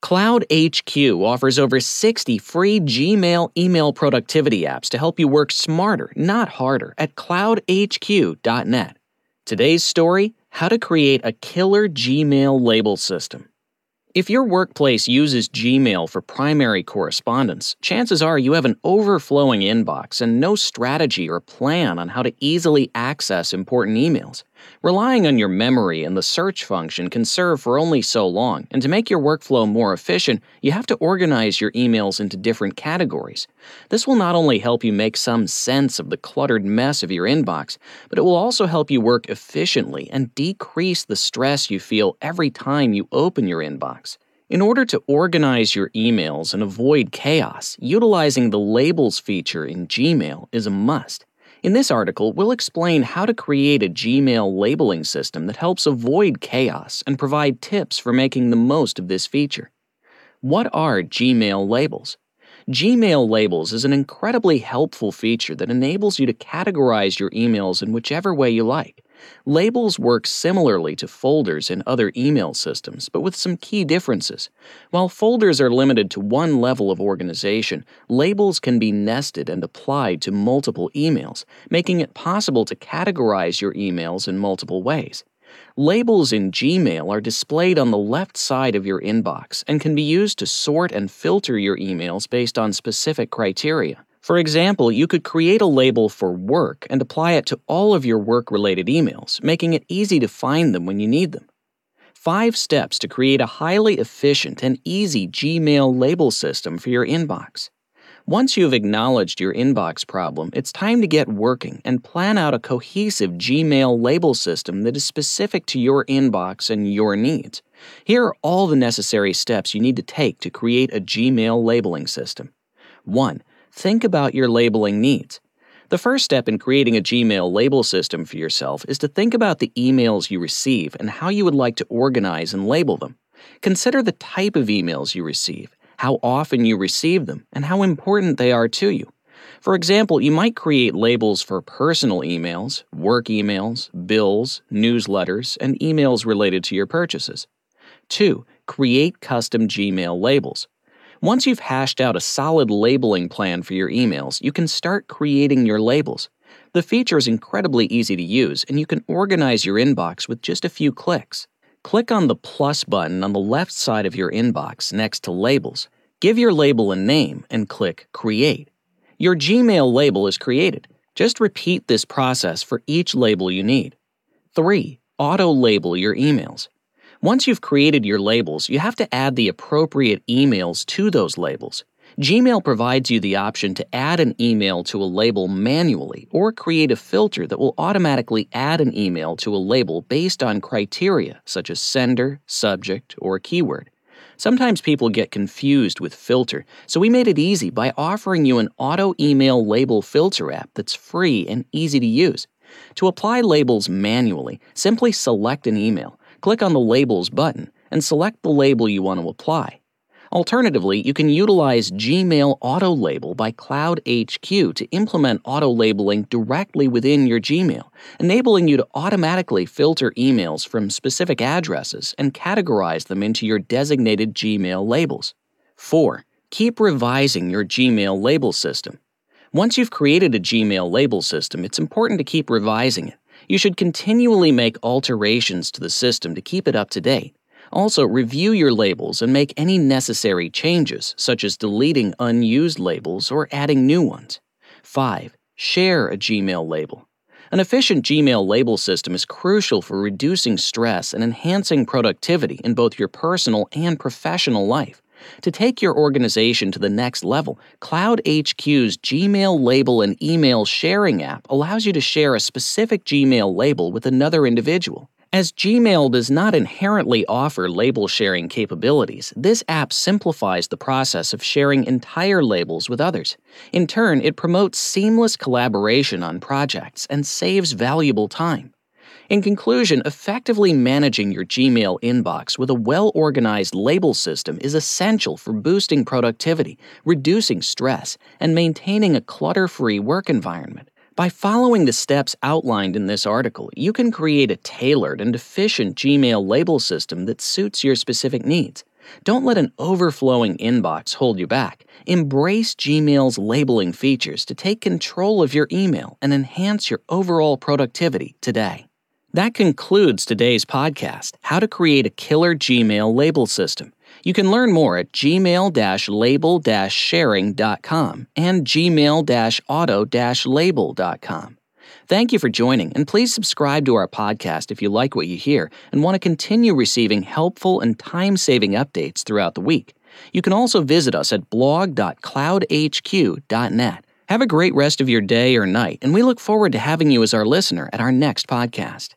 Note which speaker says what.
Speaker 1: Cloud HQ offers over 60 free Gmail email productivity apps to help you work smarter, not harder, at cloudhq.net. Today's story How to create a killer Gmail label system. If your workplace uses Gmail for primary correspondence, chances are you have an overflowing inbox and no strategy or plan on how to easily access important emails. Relying on your memory and the search function can serve for only so long, and to make your workflow more efficient, you have to organize your emails into different categories. This will not only help you make some sense of the cluttered mess of your inbox, but it will also help you work efficiently and decrease the stress you feel every time you open your inbox. In order to organize your emails and avoid chaos, utilizing the Labels feature in Gmail is a must. In this article, we'll explain how to create a Gmail labeling system that helps avoid chaos and provide tips for making the most of this feature. What are Gmail labels? Gmail Labels is an incredibly helpful feature that enables you to categorize your emails in whichever way you like. Labels work similarly to folders in other email systems, but with some key differences. While folders are limited to one level of organization, labels can be nested and applied to multiple emails, making it possible to categorize your emails in multiple ways. Labels in Gmail are displayed on the left side of your inbox and can be used to sort and filter your emails based on specific criteria. For example, you could create a label for work and apply it to all of your work related emails, making it easy to find them when you need them. Five steps to create a highly efficient and easy Gmail label system for your inbox. Once you have acknowledged your inbox problem, it's time to get working and plan out a cohesive Gmail label system that is specific to your inbox and your needs. Here are all the necessary steps you need to take to create a Gmail labeling system. 1 think about your labeling needs. The first step in creating a Gmail label system for yourself is to think about the emails you receive and how you would like to organize and label them. Consider the type of emails you receive, how often you receive them, and how important they are to you. For example, you might create labels for personal emails, work emails, bills, newsletters, and emails related to your purchases. 2. Create custom Gmail labels. Once you've hashed out a solid labeling plan for your emails, you can start creating your labels. The feature is incredibly easy to use, and you can organize your inbox with just a few clicks. Click on the plus button on the left side of your inbox next to Labels. Give your label a name and click Create. Your Gmail label is created. Just repeat this process for each label you need. 3. Auto label your emails. Once you've created your labels, you have to add the appropriate emails to those labels. Gmail provides you the option to add an email to a label manually or create a filter that will automatically add an email to a label based on criteria such as sender, subject, or keyword. Sometimes people get confused with filter, so we made it easy by offering you an auto email label filter app that's free and easy to use. To apply labels manually, simply select an email click on the Labels button and select the label you want to apply. Alternatively, you can utilize Gmail Auto Label by Cloud HQ to implement auto labeling directly within your Gmail, enabling you to automatically filter emails from specific addresses and categorize them into your designated Gmail labels. 4. Keep revising your Gmail label system. Once you've created a Gmail label system, it's important to keep revising it. You should continually make alterations to the system to keep it up to date. Also, review your labels and make any necessary changes, such as deleting unused labels or adding new ones. 5. Share a Gmail label. An efficient Gmail label system is crucial for reducing stress and enhancing productivity in both your personal and professional life. To take your organization to the next level, Cloud HQ's Gmail label and email sharing app allows you to share a specific Gmail label with another individual. As Gmail does not inherently offer label sharing capabilities, this app simplifies the process of sharing entire labels with others. In turn, it promotes seamless collaboration on projects and saves valuable time. In conclusion, effectively managing your Gmail inbox with a well organized label system is essential for boosting productivity, reducing stress, and maintaining a clutter free work environment. By following the steps outlined in this article, you can create a tailored and efficient Gmail label system that suits your specific needs. Don't let an overflowing inbox hold you back. Embrace Gmail's labeling features to take control of your email and enhance your overall productivity today. That concludes today's podcast How to Create a Killer Gmail Label System. You can learn more at gmail label sharing.com and gmail auto label.com. Thank you for joining, and please subscribe to our podcast if you like what you hear and want to continue receiving helpful and time saving updates throughout the week. You can also visit us at blog.cloudhq.net. Have a great rest of your day or night, and we look forward to having you as our listener at our next podcast.